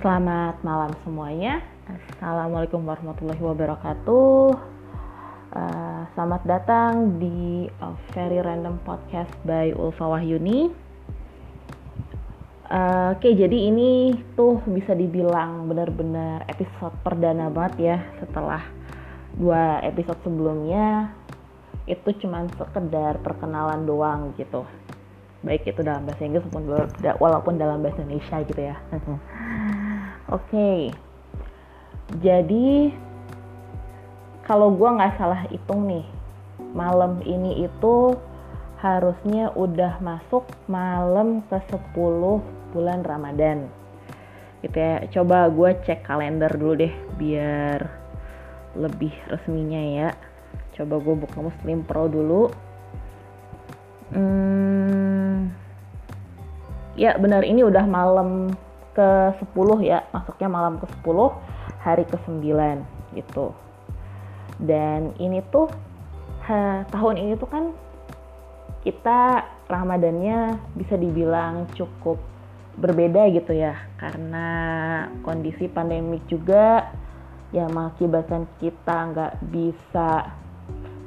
Selamat malam semuanya. Assalamualaikum warahmatullahi wabarakatuh. Uh, selamat datang di A Very Random Podcast by Ulfa Wahyuni. Uh, Oke, okay, jadi ini tuh bisa dibilang benar-benar episode perdana banget ya setelah dua episode sebelumnya itu cuman sekedar perkenalan doang gitu baik itu dalam bahasa Inggris walaupun walaupun dalam bahasa Indonesia gitu ya oke. Okay. jadi kalau gue nggak salah hitung nih malam ini itu harusnya udah masuk malam ke 10 bulan Ramadan. Gitu ya. Coba gue cek kalender dulu deh biar lebih resminya ya. Coba gue buka Muslim Pro dulu. Hmm, ya benar ini udah malam ke 10 ya masuknya malam ke 10 hari ke 9 gitu. Dan ini tuh ha, tahun ini tuh kan kita Ramadannya bisa dibilang cukup berbeda gitu ya karena kondisi pandemik juga yang mengakibatkan kita nggak bisa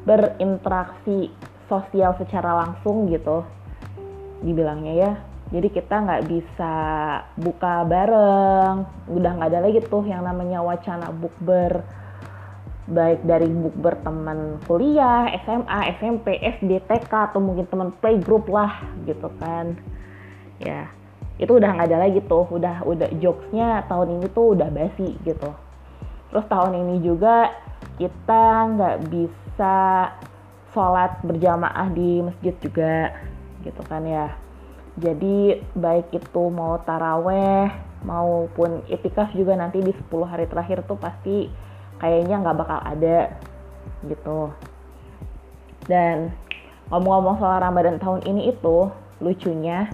berinteraksi sosial secara langsung gitu dibilangnya ya jadi kita nggak bisa buka bareng. Udah nggak ada lagi tuh yang namanya wacana bukber. Baik dari bukber teman kuliah, SMA, SMP, SD, TK atau mungkin teman playgroup lah gitu kan. Ya itu udah nggak ada lagi tuh. Udah udah jokesnya tahun ini tuh udah basi gitu. Terus tahun ini juga kita nggak bisa sholat berjamaah di masjid juga gitu kan ya jadi baik itu mau taraweh maupun itikaf juga nanti di 10 hari terakhir tuh pasti kayaknya nggak bakal ada gitu. Dan ngomong-ngomong soal Ramadan tahun ini itu lucunya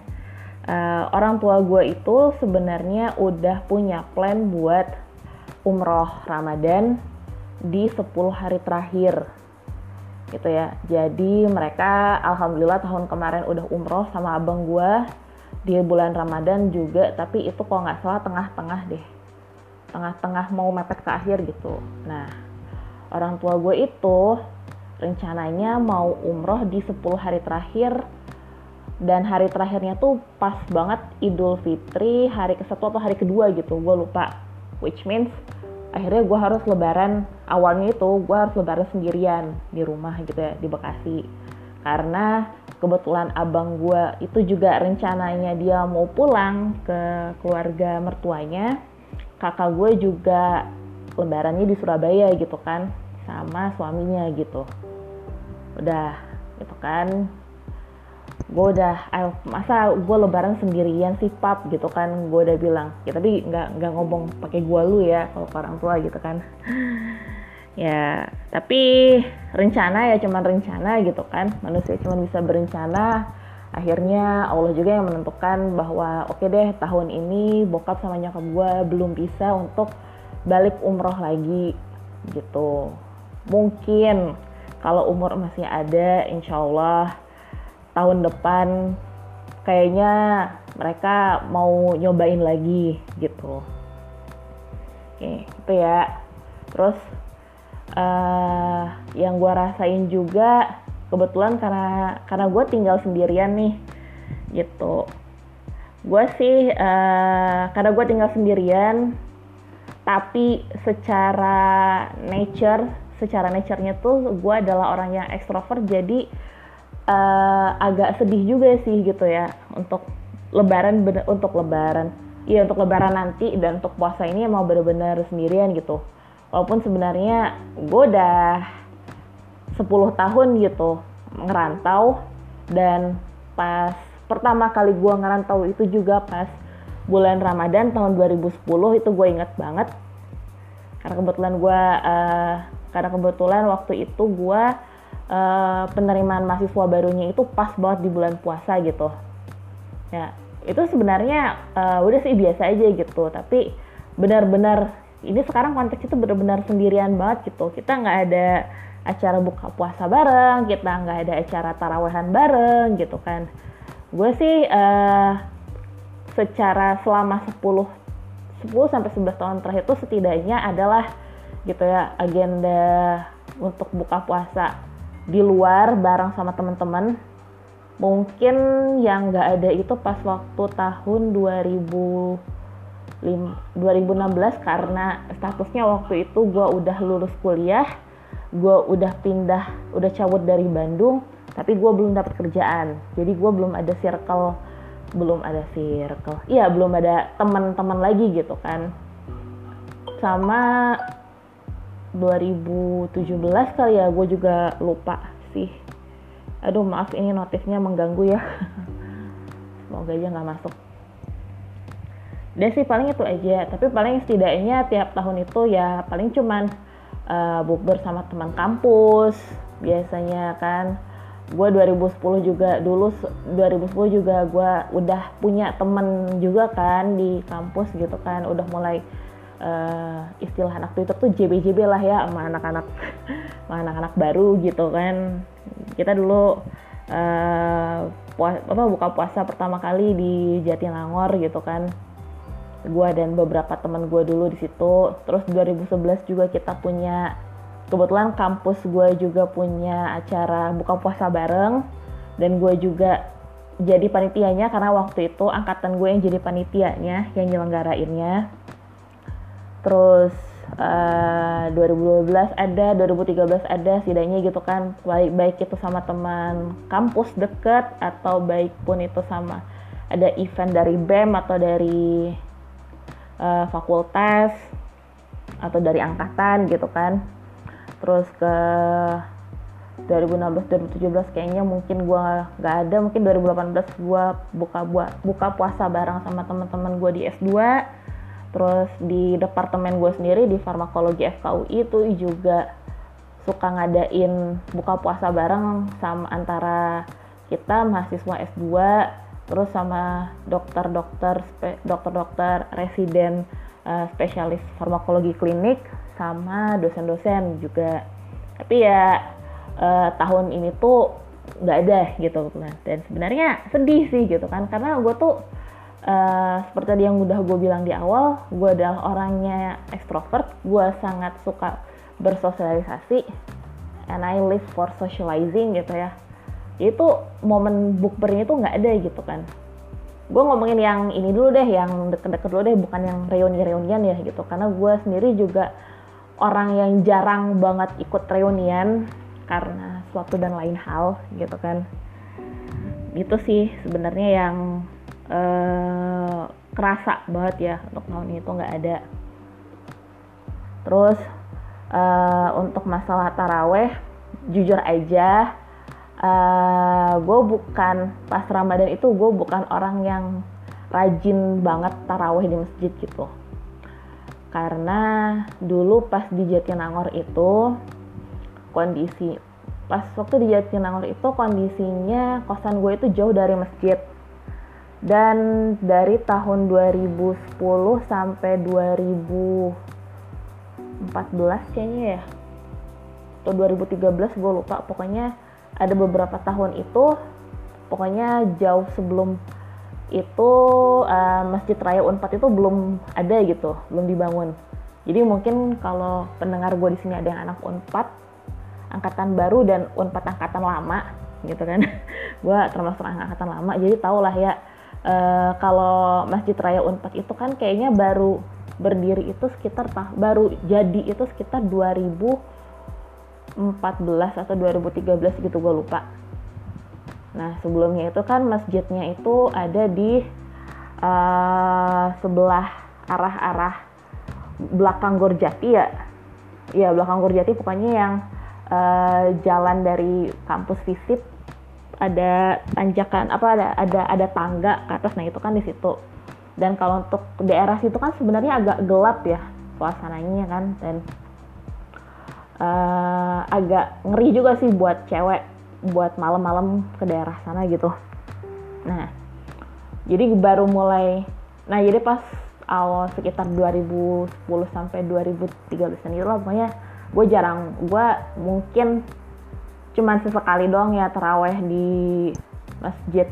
uh, orang tua gue itu sebenarnya udah punya plan buat umroh Ramadan di 10 hari terakhir gitu ya. Jadi mereka alhamdulillah tahun kemarin udah umroh sama abang gue di bulan Ramadan juga tapi itu kalau nggak salah tengah-tengah deh. Tengah-tengah mau mepet ke akhir gitu. Nah orang tua gue itu rencananya mau umroh di 10 hari terakhir. Dan hari terakhirnya tuh pas banget Idul Fitri hari ke satu atau hari kedua gitu gue lupa. Which means akhirnya gue harus lebaran awalnya itu gue harus lebaran sendirian di rumah gitu ya di Bekasi. Karena kebetulan abang gue itu juga rencananya dia mau pulang ke keluarga mertuanya kakak gue juga lebarannya di Surabaya gitu kan sama suaminya gitu. Udah gitu kan gue udah masa gue lebaran sendirian sih pap? Gitu kan gue udah bilang. Ya tapi nggak nggak ngomong pakai gue lu ya kalau orang tua gitu kan. Ya tapi rencana ya cuman rencana gitu kan. Manusia cuma bisa berencana. Akhirnya Allah juga yang menentukan bahwa oke okay deh tahun ini bokap sama nyokap gue belum bisa untuk balik umroh lagi. Gitu. Mungkin kalau umur masih ada insya Allah tahun depan kayaknya mereka mau nyobain lagi gitu. Oke itu ya. Terus uh, yang gue rasain juga kebetulan karena karena gue tinggal sendirian nih gitu. Gue sih uh, karena gue tinggal sendirian tapi secara nature secara nature-nya tuh gue adalah orang yang ekstrovert jadi uh, agak sedih juga sih gitu ya untuk lebaran bener, untuk lebaran. Iya untuk lebaran nanti dan untuk puasa ini mau bener-bener sendirian gitu. Walaupun sebenarnya gue udah 10 tahun gitu ngerantau dan pas pertama kali gue ngerantau itu juga pas bulan Ramadan tahun 2010 itu gue inget banget. Karena kebetulan gue uh, karena kebetulan waktu itu gue uh, penerimaan mahasiswa barunya itu pas banget di bulan puasa gitu. Ya itu sebenarnya uh, udah sih biasa aja gitu tapi benar-benar ini sekarang konteks itu benar-benar sendirian banget gitu. Kita nggak ada acara buka puasa bareng kita nggak ada acara tarawehan bareng gitu kan. Gue sih uh, secara selama 10 10 sampai 11 tahun terakhir itu setidaknya adalah gitu ya agenda untuk buka puasa di luar bareng sama teman-teman. Mungkin yang nggak ada itu pas waktu tahun 2000 2016 karena statusnya waktu itu gue udah lulus kuliah gue udah pindah udah cabut dari Bandung tapi gue belum dapat kerjaan. Jadi gue belum ada circle belum ada circle. Iya belum ada teman-teman lagi gitu kan. Sama 2017 kali ya gue juga lupa sih. Aduh maaf ini notifnya mengganggu ya. Semoga aja nggak masuk. Dan sih paling itu aja. Tapi paling setidaknya tiap tahun itu ya paling cuman uh, bukber sama teman kampus biasanya kan. Gue 2010 juga dulu 2010 juga gue udah punya temen juga kan di kampus gitu kan. Udah mulai uh, istilah anak Twitter tuh JB-JB lah ya sama anak-anak sama anak-anak baru gitu kan. Kita dulu uh, puas, apa buka puasa pertama kali di Jatinangor gitu kan. Gue dan beberapa teman gue dulu di situ. Terus 2011 juga kita punya kebetulan kampus gue juga punya acara buka puasa bareng. Dan gue juga jadi panitianya karena waktu itu angkatan gue yang jadi panitianya yang nyelenggarainnya terus uh, eh, 2012 ada 2013 ada setidaknya gitu kan baik baik itu sama teman kampus deket atau baik pun itu sama ada event dari BEM atau dari uh, fakultas atau dari angkatan gitu kan. Terus ke 2016 2017 kayaknya mungkin gue nggak ada mungkin 2018 gue buka buat buka puasa bareng sama teman-teman gue di S2 terus di departemen gue sendiri di farmakologi FKUI itu juga suka ngadain buka puasa bareng sama antara kita mahasiswa S2 terus sama dokter-dokter dokter-dokter residen uh, spesialis farmakologi klinik sama dosen-dosen juga. Tapi ya uh, tahun ini tuh nggak ada gitu dan sebenarnya sedih sih gitu kan karena gue tuh uh, seperti yang udah gue bilang di awal gue adalah orangnya ekstrovert gue sangat suka bersosialisasi and I live for socializing gitu ya. Itu momen bukbernya itu nggak ada gitu kan. Gue ngomongin yang ini dulu deh yang deket-deket dulu deh bukan yang reuni-reunian ya gitu. Karena gue sendiri juga orang yang jarang banget ikut reunian karena suatu dan lain hal gitu kan. Itu sih sebenarnya yang uh, kerasa banget ya untuk tahun ini tuh nggak ada. Terus uh, untuk masalah taraweh jujur aja uh, eh, gue bukan pas Ramadan itu gue bukan orang yang rajin banget taraweh di masjid gitu. Karena dulu pas di Jatinangor itu kondisi pas waktu di Jatinangor itu kondisinya kosan gue itu jauh dari masjid dan dari tahun 2010 sampai 2014 kayaknya ya atau 2013 gue lupa pokoknya ada beberapa tahun itu pokoknya jauh sebelum itu uh, Masjid Raya Unpad itu belum ada gitu, belum dibangun. Jadi mungkin kalau pendengar gue di sini ada yang anak Unpad, angkatan baru dan Unpad angkatan lama gitu kan. gue termasuk angkatan lama, jadi tau lah ya uh, kalau Masjid Raya Unpad itu kan kayaknya baru berdiri itu sekitar tah baru jadi itu sekitar 2000 2014 atau 2013 gitu gue lupa. Nah sebelumnya itu kan masjidnya itu ada di uh, sebelah arah-arah belakang Gorjati ya. Ya belakang Gorjati pokoknya yang uh, jalan dari kampus visip ada tanjakan apa ada ada ada tangga ke atas nah itu kan di situ. Dan kalau untuk daerah situ kan sebenarnya agak gelap ya suasananya kan dan uh, agak ngeri juga sih buat cewek buat malam-malam ke daerah sana gitu. Nah jadi baru mulai nah jadi pas awal sekitar 2010 sampai 2013 itu lah pokoknya gue jarang gue mungkin cuman sesekali doang ya teraweh di masjid.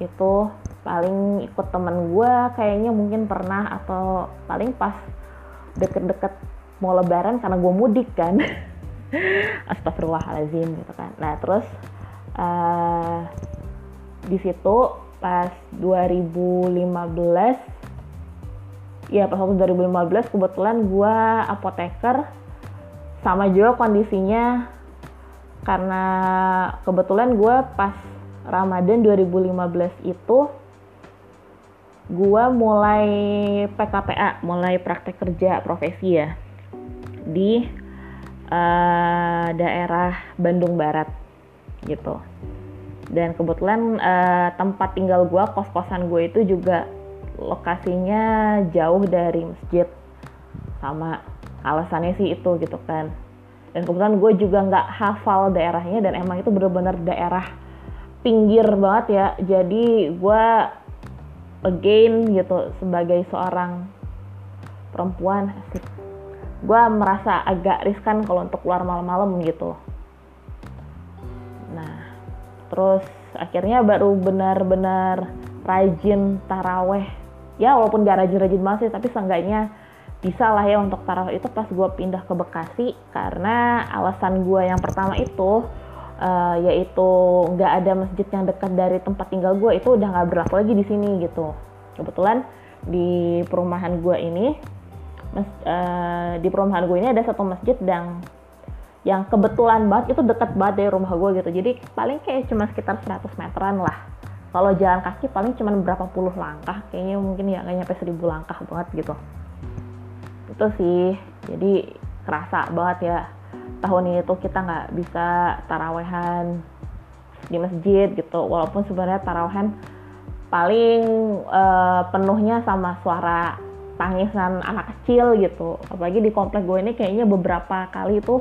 Itu paling ikut temen gue kayaknya mungkin pernah atau paling pas deket-deket mau lebaran karena gue mudik kan. Astagfirullahaladzim gitu kan. Nah terus uh, di situ pas 2015 ya pas waktu 2015 kebetulan gue apoteker sama juga kondisinya karena kebetulan gue pas Ramadan 2015 itu gue mulai PKPA, mulai praktek kerja profesi ya di uh, daerah Bandung Barat gitu. Dan kebetulan uh, tempat tinggal gue, kos-kosan gue itu juga lokasinya jauh dari masjid sama alasannya sih itu gitu kan dan kebetulan gue juga nggak hafal daerahnya dan emang itu bener-bener daerah pinggir banget ya. Jadi gue again gitu sebagai seorang perempuan asik. Gue merasa agak riskan kalau untuk keluar malam-malam gitu. Nah terus akhirnya baru benar-benar rajin taraweh. Ya walaupun gak rajin-rajin banget sih tapi seenggaknya bisa lah ya untuk tarawih itu pas gue pindah ke Bekasi karena alasan gue yang pertama itu uh, yaitu nggak ada masjid yang dekat dari tempat tinggal gue itu udah nggak berlaku lagi di sini gitu. Kebetulan di perumahan gue ini mas, uh, di perumahan gue ini ada satu masjid yang yang kebetulan banget itu dekat banget dari rumah gue gitu. Jadi paling kayak cuma sekitar 100 meteran lah. Kalau jalan kaki paling cuma berapa puluh langkah kayaknya mungkin ya nggak nyampe seribu langkah banget gitu itu sih. Jadi kerasa banget ya. Tahun ini tuh kita nggak bisa tarawehan di masjid gitu. Walaupun sebenarnya tarawehan paling uh, penuhnya sama suara tangisan anak kecil gitu. Apalagi di komplek gue ini kayaknya beberapa kali tuh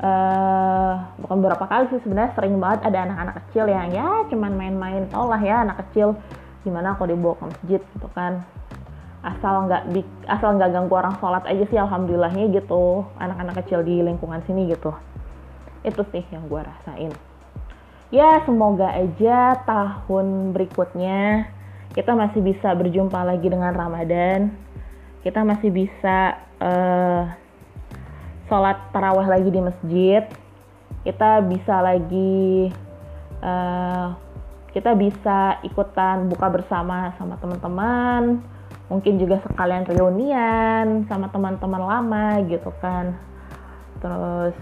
uh, bukan beberapa kali sih sebenarnya sering banget ada anak-anak kecil yang ya cuman main-main tau lah ya anak kecil gimana kalau dibawa ke masjid gitu kan asal nggak asal nggak ganggu orang sholat aja sih alhamdulillahnya gitu. Anak-anak kecil di lingkungan sini gitu. Itu sih yang gue rasain. Ya semoga aja tahun berikutnya kita masih bisa berjumpa lagi dengan Ramadan. Kita masih bisa uh, sholat taraweh lagi di masjid. Kita bisa lagi uh, kita bisa ikutan buka bersama sama teman-teman mungkin juga sekalian reunian sama teman-teman lama gitu kan. Terus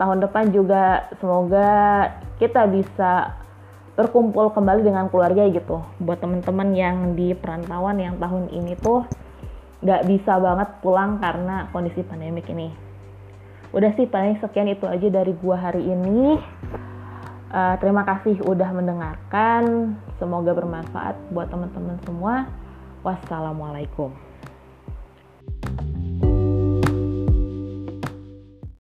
tahun depan juga semoga kita bisa berkumpul kembali dengan keluarga gitu. Buat teman-teman yang di perantauan yang tahun ini tuh nggak bisa banget pulang karena kondisi pandemik ini. Udah sih paling sekian itu aja dari gua hari ini. Uh, terima kasih udah mendengarkan. Semoga bermanfaat buat teman-teman semua Wassalamualaikum.